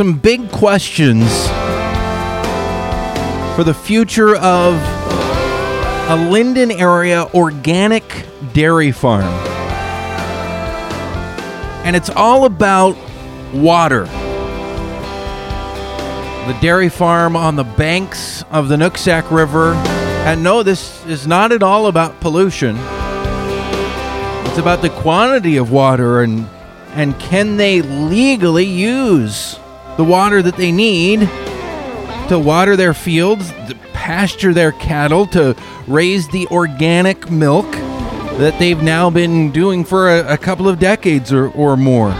some big questions for the future of a Lynden area organic dairy farm. And it's all about water. The dairy farm on the banks of the Nooksack River. And no, this is not at all about pollution. It's about the quantity of water and and can they legally use the water that they need to water their fields, to pasture their cattle, to raise the organic milk that they've now been doing for a, a couple of decades or, or more.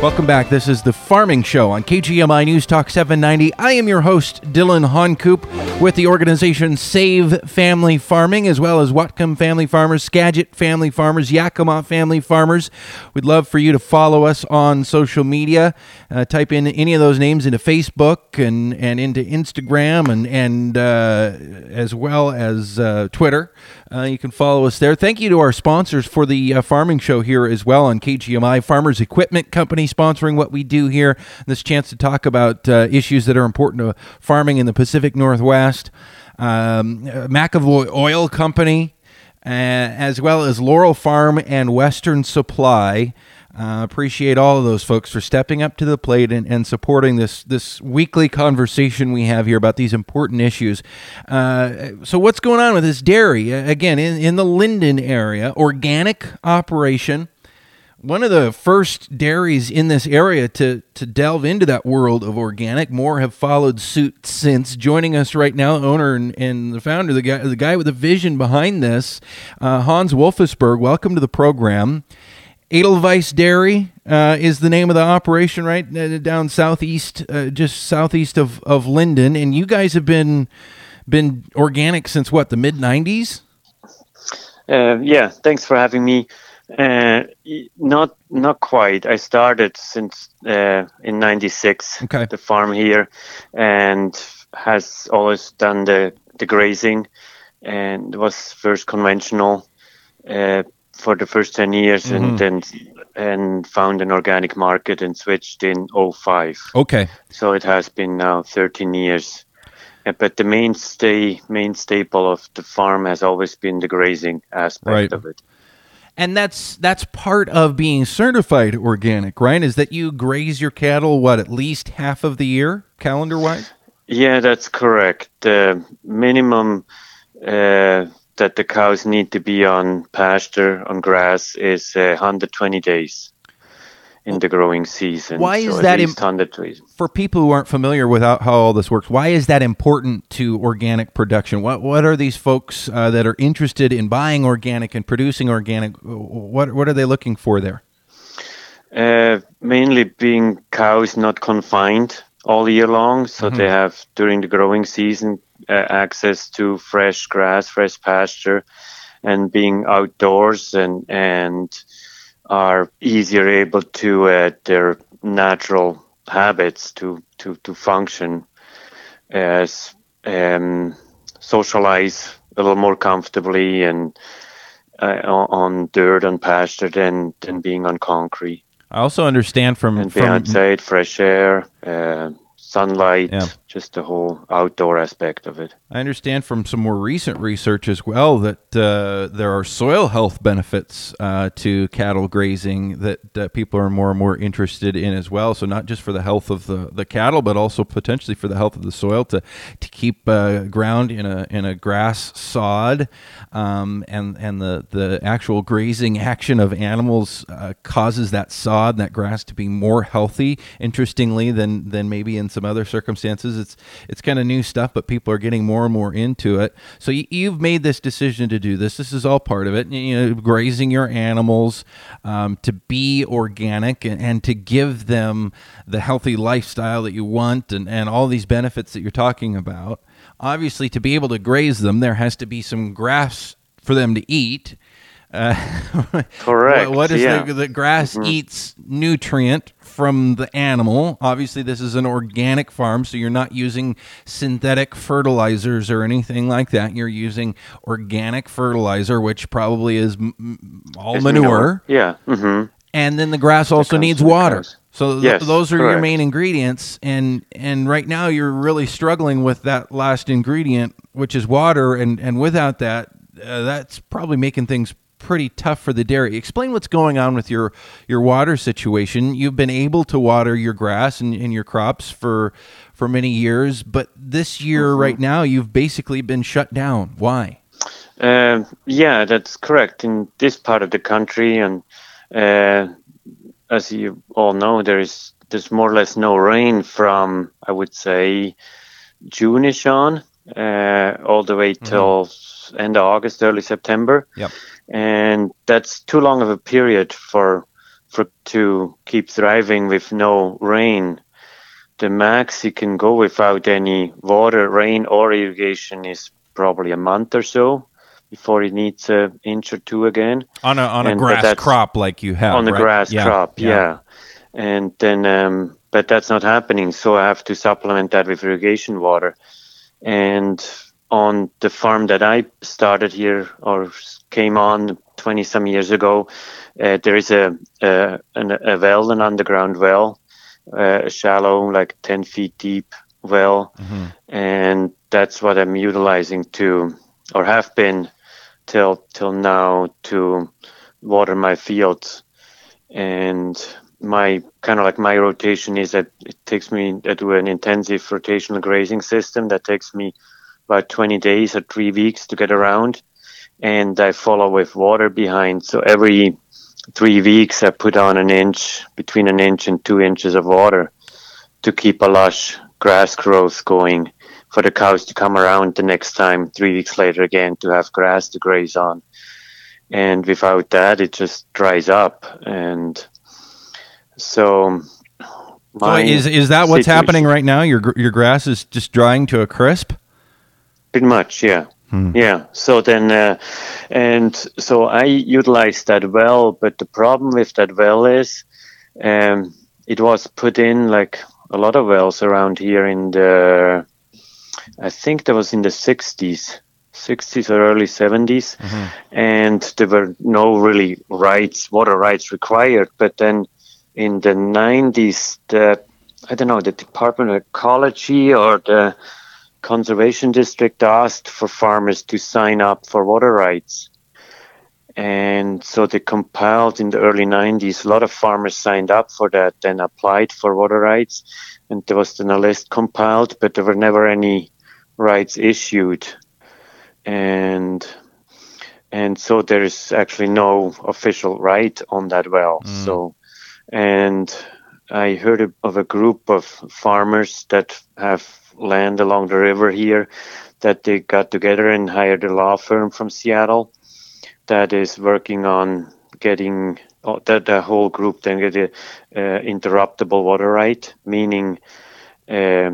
Welcome back. This is the Farming Show on KGMI News Talk 790. I am your host, Dillon Honcoop, with the organization Save Family Farming, as well as Whatcom Family Farmers, Skagit Family Farmers, Yakima Family Farmers. We'd love for you to follow us on social media. Uh, type in any of those names into Facebook and, and into Instagram and, and uh, as well as uh, Twitter. Uh, you can follow us there. Thank you to our sponsors for the uh, farming show here as well on KGMI. Farmers Equipment Company sponsoring what we do here. This chance to talk about uh, issues that are important to farming in the Pacific Northwest. Um, McAvoy Oil Company, uh, as well as Laurel Farm and Western Supply. Uh, appreciate all of those folks for stepping up to the plate and, and supporting this this weekly conversation we have here about these important issues. Uh, so, what's going on with this dairy? Again, in, in the Lynden area, organic operation. One of the first dairies in this area to, to delve into that world of organic. More have followed suit since. Joining us right now, owner and, and the founder, the guy, the guy with the vision behind this, uh, Hans Wolfesberg. Welcome to the program. Edelweiss Dairy uh, is the name of the operation, right uh, down southeast, uh, just southeast of, of Lynden, and you guys have been been organic since what the mid '90s. Uh, yeah, thanks for having me. Uh, not not quite. I started since uh, in '96 Okay. the farm here, and has always done the the grazing, and was first conventional uh, for the first ten years, and then and found an organic market and switched in 05. Okay. So it has been now 13 years. Uh, But the mainstay, main staple of the farm has always been the grazing aspect Right. of it. And that's that's part of being certified organic, right? Is that you graze your cattle what at least half of the year, calendar wise? Yeah, that's correct. The minimum uh, that the cows need to be on pasture, on grass, is uh, 120 days in the growing season. Why is at that im- least 120. For people who aren't familiar with how, how all this works, why is that important to organic production? What what are these folks uh, that are interested in buying organic and producing organic? What what are they looking for there? Uh, mainly being cows not confined all year long, so they have during the growing season uh, access to fresh grass, fresh pasture, and being outdoors and and are easier able to uh, their natural habits to to to function as um, socialize a little more comfortably and uh, on dirt and pasture than than being on concrete I also understand from and from outside, fresh air, uh, sunlight, Yeah. Just the whole outdoor aspect of it. I understand from some more recent research as well that uh, there are soil health benefits uh, to cattle grazing that uh, people are more and more interested in as well. So not just for the health of the, the cattle, but also potentially for the health of the soil to to keep uh, ground in a in a grass sod, um, and and the the actual grazing action of animals uh, causes that sod that grass to be more healthy. Interestingly, than than maybe in some other circumstances, it's it's kind of new stuff, but people are getting more and more into it. So you, you've made this decision to do this. This is all part of it. You know, grazing your animals um, to be organic and, and to give them the healthy lifestyle that you want, and and all these benefits that you're talking about. Obviously, to be able to graze them, there has to be some grass for them to eat. Uh, Correct, what- is yeah. the, the grass eats nutrient from the animal? Obviously, this is an organic farm, so you're not using synthetic fertilizers or anything like that. You're using organic fertilizer, which probably is m- all It's manure. Yeah. hmm And then the grass also needs water. So th- Yes, those are your main ingredients, and and right now you're really struggling with that last ingredient, which is water, and and without that, uh, that's probably making things pretty tough for the dairy. Explain what's going on with your your water situation. You've been able to water your grass and, and your crops for for many years, but this year Mm-hmm. right now you've basically been shut down. Why? Um, yeah, that's correct. In this part of the country, and uh, as you all know, there is there's more or less no rain from I would say June-ish on, uh, all the way till end of August, early September, Yep. and that's too long of a period for for to keep thriving with no rain. The max you can go without any water, rain, or irrigation is probably a month or so before it needs an inch or two again On a on a And- grass crop like you have on the right? grass Yeah, crop. Yeah. And then, um, but that's not happening. So I have to supplement that with irrigation water. And on the farm that I started here or came on 20 some years ago, uh, there is a, a, an, a well, an underground well, uh, a shallow, like 10 feet deep well. Mhm. And that's what I'm utilizing to, or have been till, till now to water my fields and my kind of like my rotation is that it takes me I do an intensive rotational grazing system that takes me about 20 days or three weeks to get around. And I follow with water behind. So every three weeks I put on an inch between an inch and two inches of water to keep a lush grass growth going for the cows to come around the next time three weeks later again to have grass to graze on. And without that it just dries up. And so So is is that what's situation- happening right now? Your your grass is just drying to a crisp. pretty much yeah Hmm. yeah so then uh, and so i utilized that well but the problem with that well is um, it was put in like a lot of wells around here in the i think that was in the 60s 60s or early 70s and there were no really rights water rights required but then in the 90s the i don't know the department of ecology or the conservation district asked for farmers to sign up for water rights. And so they compiled in the early 90s a lot of farmers signed up for that and applied for water rights. And there was then a list compiled but there were never any rights issued. And and so there is actually no official right on that well. Mm. So and i heard of- a group of farmers that have land along the river here that they got together and hired a law firm from seattle that is working on getting oh, that the whole group then get a uh, interruptible water right meaning uh,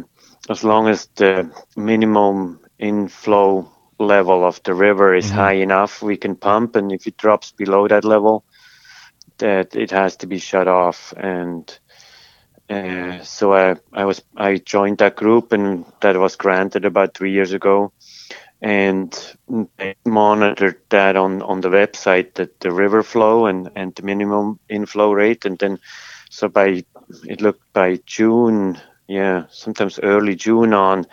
as long as the minimum inflow level of the river is high enough, we can pump, and if it drops below that level, that it has to be shut off. And uh, so I, I was I joined that group, and that was granted about three years ago, and I monitored that on on the website that the river flow and and the minimum inflow rate, and then so by it looked by June, yeah, sometimes early June on,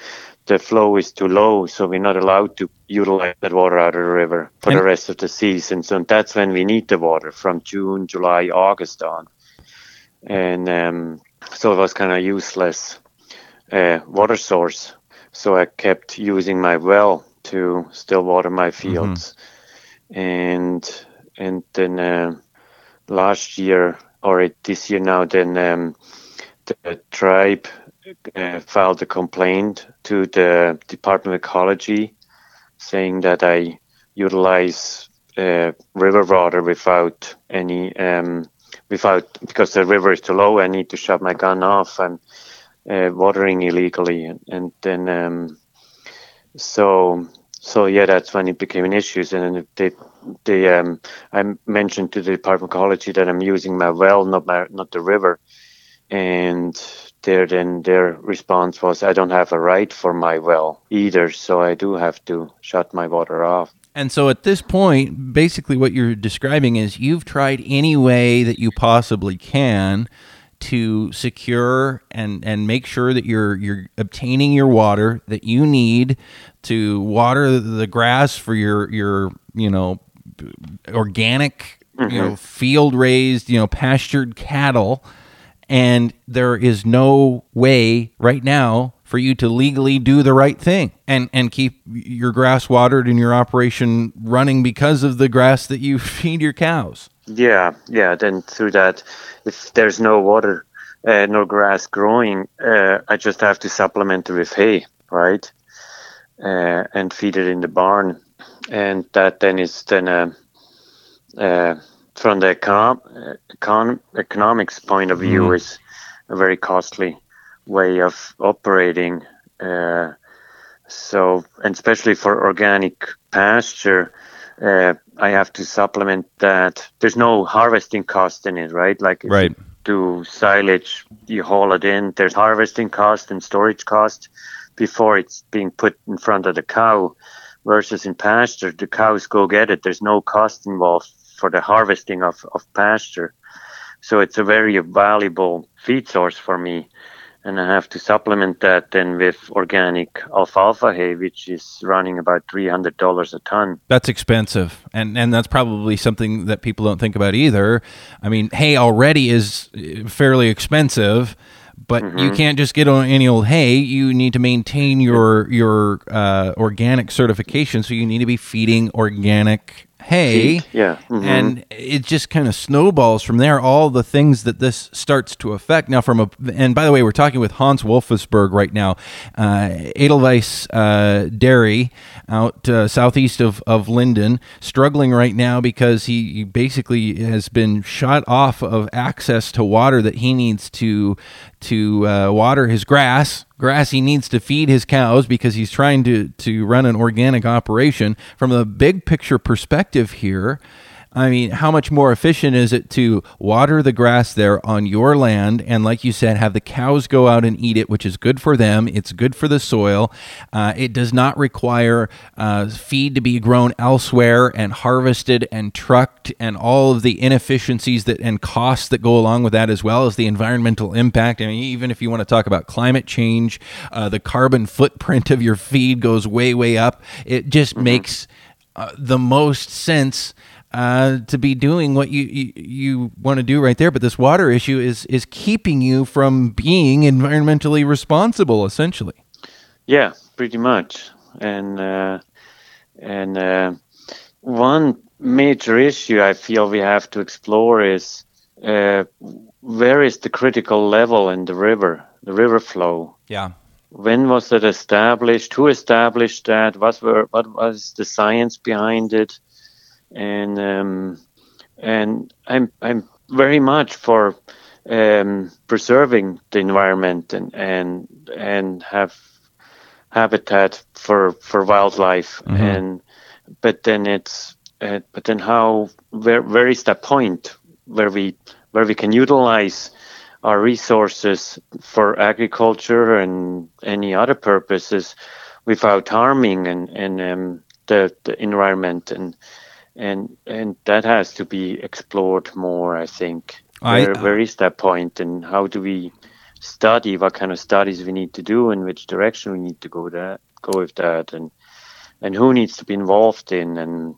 the flow is too low, so we're not allowed to utilize that water out of the river for the rest of the season. So that's when we need the water from June, July, August on, and um, so it was kind of useless uh, water source. So I kept using my well to still water my fields, and and then uh, last year or it, this year now, then um, the tribe uh, filed a complaint to the Department of Ecology, saying that I utilize uh, river water without any um, without because the river is too low. I need to shut my gun off. I'm uh, watering illegally, and, and then um, so so yeah, that's when it became an issue. And then they they um, I mentioned to the Department of Ecology that I'm using my well, not my not the river, and their then their response was I don't have a right for my well either, so I do have to shut my water off. And so at this point, basically what you're describing is you've tried any way that you possibly can to secure and and make sure that you're you're obtaining your water that you need to water the grass for your your you know organic mm-hmm. you know field raised you know pastured cattle and there is no way right now for you to legally do the right thing and and keep your grass watered and your operation running because of the grass that you feed your cows. Yeah, yeah. Then through that, if there's no water, uh, no grass growing, uh, I just have to supplement it with hay, right? Uh, and feed it in the barn, and that then is then a, uh, from the econ- econ- economics point of view mm-hmm. is very costly way of operating. Uh, so, and especially for organic pasture, uh, I have to supplement that. There's no harvesting cost in it, right? Like right. do silage, you haul it in. There's harvesting cost and storage cost before it's being put in front of the cow. Versus in pasture, the cows go get it. There's no cost involved for the harvesting of, of pasture. So it's a very valuable feed source for me and I have to supplement that then with organic alfalfa hay, which is running about three hundred dollars a ton. That's expensive, and and that's probably something that people don't think about either. I mean, hay already is uh, fairly expensive. But mm-hmm. you can't just get on any old hay. You need to maintain your your uh, organic certification, so you need to be feeding organic hay. Yeah. Mm-hmm. And it just kind of snowballs from there, all the things that this starts to affect. Now, from a, and by the way, we're talking with Hans Wolfesberg right now, uh, Edelweiss uh, Dairy out uh, southeast of, of Lynden, struggling right now because he, he basically has been shut off of access to water that he needs to to uh, water his grass grass he needs to feed his cows because he's trying to to run an organic operation. From a big picture perspective here I mean, how much more efficient is it to water the grass there on your land and, like you said, have the cows go out and eat it, which is good for them. It's good for the soil. Uh, it does not require uh, feed to be grown elsewhere and harvested and trucked and all of the inefficiencies that and costs that go along with that, as well as the environmental impact. I mean, even if you want to talk about climate change, uh, the carbon footprint of your feed goes way, way up. It just mm-hmm. makes uh, the most sense uh, to be doing what you you, you want to do right there. But this water issue is is keeping you from being environmentally responsible, essentially. Yeah, pretty much. And uh, and uh, one major issue I feel we have to explore is uh, where is the critical level in the river, the river flow. Yeah. When was it established? Who established that? What were what was the science behind it? And um, and I'm I'm very much for um, preserving the environment and and and have habitat for for wildlife mm-hmm. and but then it's uh, but then how where where is that point where we where we can utilize our resources for agriculture and any other purposes without harming and and um, the the environment and and and that has to be explored more. I think. Where, I, where is that point, and how do we study? What kind of studies we need to do, and which direction we need to go that go with that, and and who needs to be involved in, and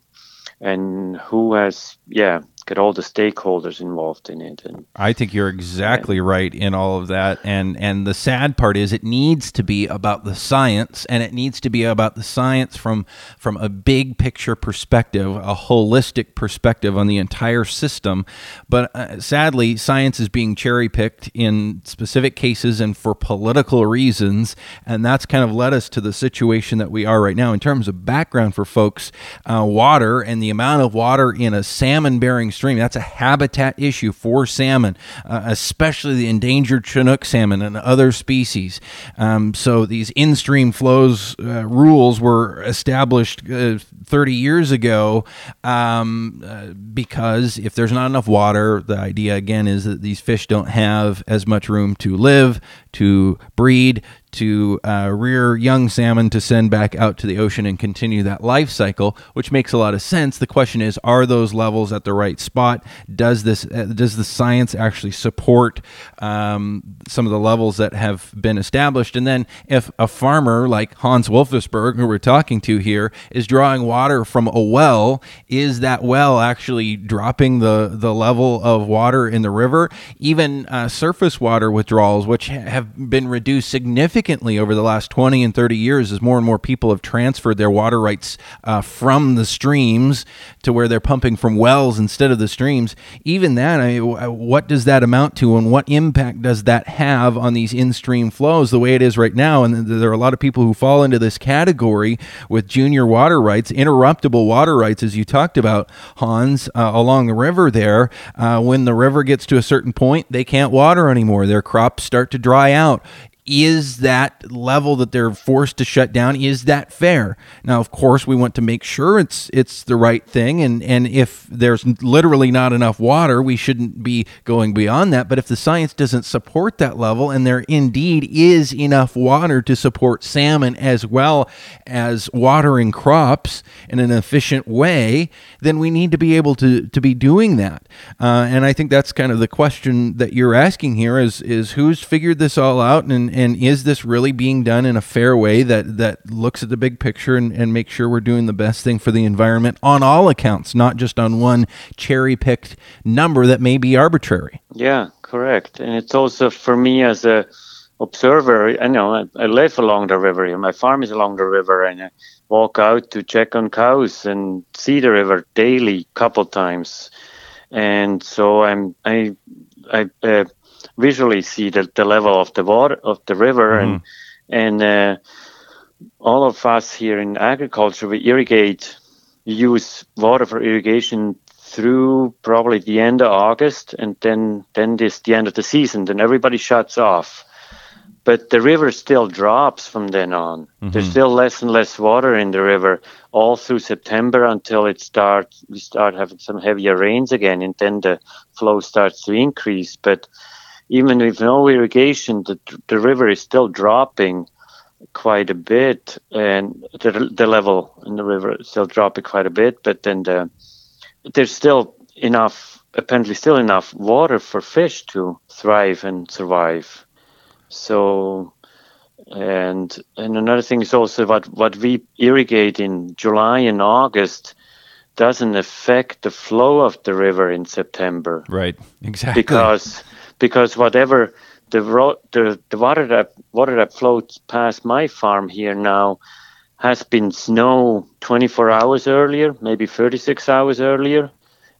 and who has yeah get all the stakeholders involved in it and I think you're exactly and, right in all of that. And and the sad part is it needs to be about the science and it needs to be about the science from from a big picture perspective a holistic perspective on the entire system. But uh, sadly science is being cherry picked in specific cases and for political reasons and that's kind of led us to the situation that we are right now. In terms of background for folks uh, water and the amount of water in a salmon bearing stream. That's a habitat issue for salmon, uh, especially the endangered Chinook salmon and other species. Um, so these in stream flows uh, rules were established uh, 30 years ago um, uh, because if there's not enough water, the idea again is that these fish don't have as much room to live, to breed, to uh, rear young salmon to send back out to the ocean and continue that life cycle, which makes a lot of sense. The question is, are those levels at the right spot? Does this uh, does the science actually support um, some of the levels that have been established? And then, if a farmer like Hans Wolfersberg, who we're talking to here, is drawing water from a well, is that well actually dropping the the level of water in the river? Even uh, surface water withdrawals, which have been reduced significantly over the last 20 and 30 years as more and more people have transferred their water rights uh, from the streams to where they're pumping from wells instead of the streams. Even that, I mean, what does that amount to and what impact does that have on these in stream flows the way it is right now? And there are a lot of people who fall into this category with junior water rights, interruptible water rights, as you talked about, Hans, uh, along the river there. Uh, when the river gets to a certain point, they can't water anymore. Their crops start to dry out is that level that they're forced to shut down is that fair? Now of course we want to make sure it's it's the right thing and and if there's literally not enough water we shouldn't be going beyond that. But if the science doesn't support that level and there indeed is enough water to support salmon as well as watering crops in an efficient way then we need to be able to to be doing that. Uh, and i think that's kind of the question that you're asking here is is who's figured this all out and and is this really being done in a fair way that that looks at the big picture and, and make sure we're doing the best thing for the environment on all accounts, not just on one cherry picked number that may be arbitrary. Yeah, correct. And it's also for me as a observer, I know I, I live along the river. My farm is along the river, and I walk out to check on cows and see the river daily, couple times. And so I'm I I uh, visually see the, the level of the water of the river mm-hmm. and and uh, all of us here in agriculture we irrigate use water for irrigation through probably the end of August and then then this the end of the season then everybody shuts off but the river still drops from then on mm-hmm. there's still less and less water in the river all through September until it starts we start having some heavier rains again and then the flow starts to increase but even with no irrigation, the, the river is still dropping quite a bit, and the, the level in the river is still dropping quite a bit. But then the, there's still enough, apparently, still enough water for fish to thrive and survive. So, and and another thing is also what what we irrigate in July and August doesn't affect the flow of the river in September. Right. Exactly. Because because whatever the ro- the, the water that water that floats past my farm here now has been snow 24 hours earlier, maybe 36 hours earlier.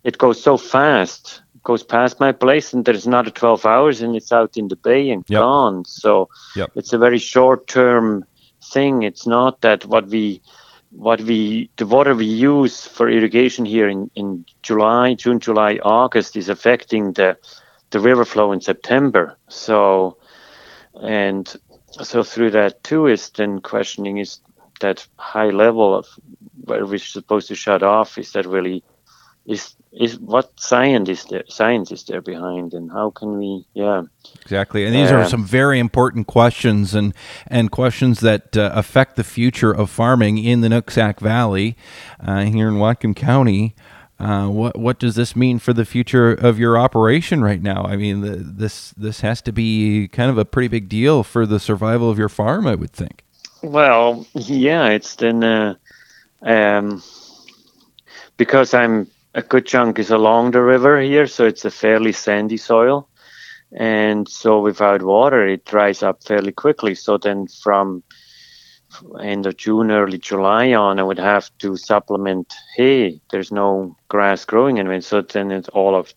It goes so fast, it goes past my place, and there's another 12 hours, and it's out in the bay and yep. gone. So yep. it's a very short term thing. It's not that what we what we the water we use for irrigation here in, in July, June, July, August is affecting the the river flow in September. So, and so through that too is then questioning is that high level of where we're supposed to shut off is that really is is what science is there science is there behind and how can we yeah. Exactly and these uh, are some very important questions and and questions that uh, affect the future of farming in the Nooksack Valley uh, here in Whatcom County uh, what what does this mean for the future of your operation right now? I mean, the, this this has to be kind of a pretty big deal for the survival of your farm, I would think. Well, yeah, it's then uh, um, because I'm a good chunk is along the river here, so it's a fairly sandy soil, and so without water, it dries up fairly quickly. So then from end of June, early July on, I would have to supplement hay. There's no grass growing in it. So then it's all of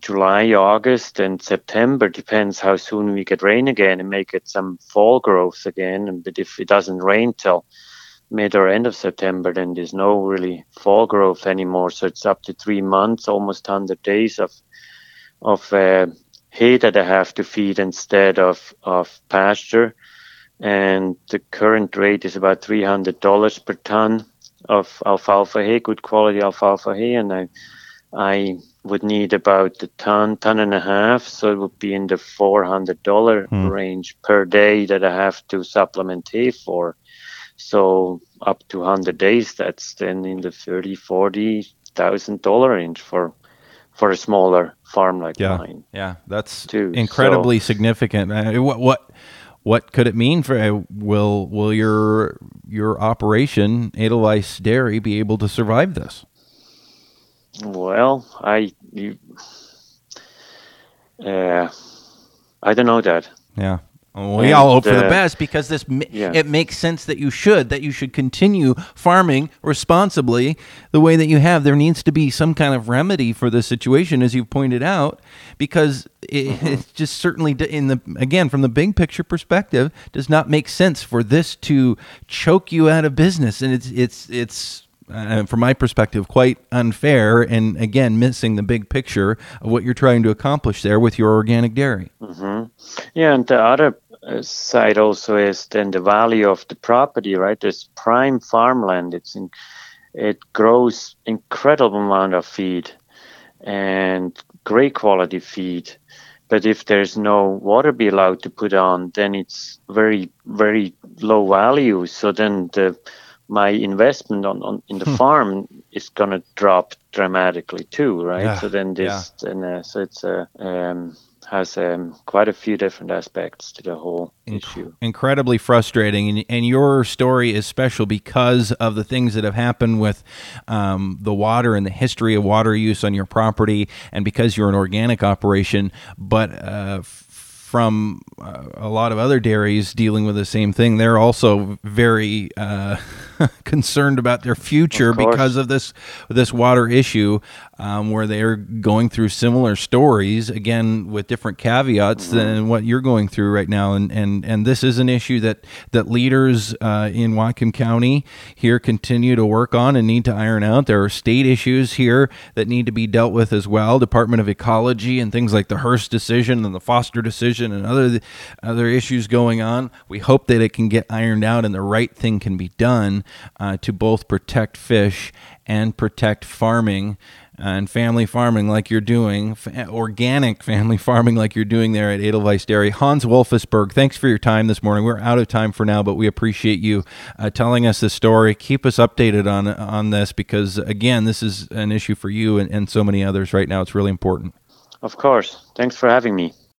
July, August, and September. Depends how soon we get rain again and make it some fall growth again. But if it doesn't rain till mid or end of September, then there's no really fall growth anymore. So it's up to three months, almost 100 days of of uh, hay that I have to feed instead of of pasture and the current rate is about $300 per ton of alfalfa hay, good quality alfalfa hay, and I, I would need about a ton, ton and a half. So it would be in the $400 hmm. range per day that I have to supplement hay for. So up to 100 days, that's then in the 30, 40,000 dollar range for for a smaller farm like yeah, mine. Yeah, that's too. incredibly so, significant. Uh, what what what could it mean for uh, will will your your operation Edelweiss Dairy be able to survive this? Well, I you, uh, I don't know that. Yeah. We and, all hope for the uh, best because this yeah. it makes sense that you should that you should continue farming responsibly the way that you have. There needs to be some kind of remedy for the situation, as you pointed out, because it, mm-hmm. it just certainly in the again from the big picture perspective does not make sense for this to choke you out of business, and it's it's it's uh, from my perspective, quite unfair, and again, missing the big picture of what you're trying to accomplish there with your organic dairy. Mm-hmm. Yeah, and the other side also is then the value of the property, right? There's prime farmland. It's in, it grows incredible amount of feed and great quality feed. But if there's no water be allowed to put on, then it's very, very low value. So then the my investment on, on in the hmm. farm is going to drop dramatically too, right? Yeah. So then this, yeah. and uh, so it's a uh, um, has um, quite a few different aspects to the whole Inc- issue. Incredibly frustrating, and, and, your story is special because of the things that have happened with um, the water and the history of water use on your property, and because you're an organic operation, but. Uh, from uh, a lot of other dairies dealing with the same thing. They're also very uh, concerned about their future of because of this this water issue um, where they're going through similar stories again with different caveats mm-hmm. than what you're going through right now. And and and this is an issue that that leaders uh, in Whatcom County here continue to work on and need to iron out. There are state issues here that need to be dealt with as well. Department of Ecology and things like the Hirst decision and the Foster decision and other other issues going on. We hope that it can get ironed out and the right thing can be done uh, to both protect fish and protect farming and family farming like you're doing, organic family farming like you're doing there at Edelweiss Dairy. Hans Wolfesberg, thanks for your time this morning. We're out of time for now, but we appreciate you uh, telling us the story. Keep us updated on on this because, again, this is an issue for you and, and so many others right now. It's really important. Of course. Thanks for having me.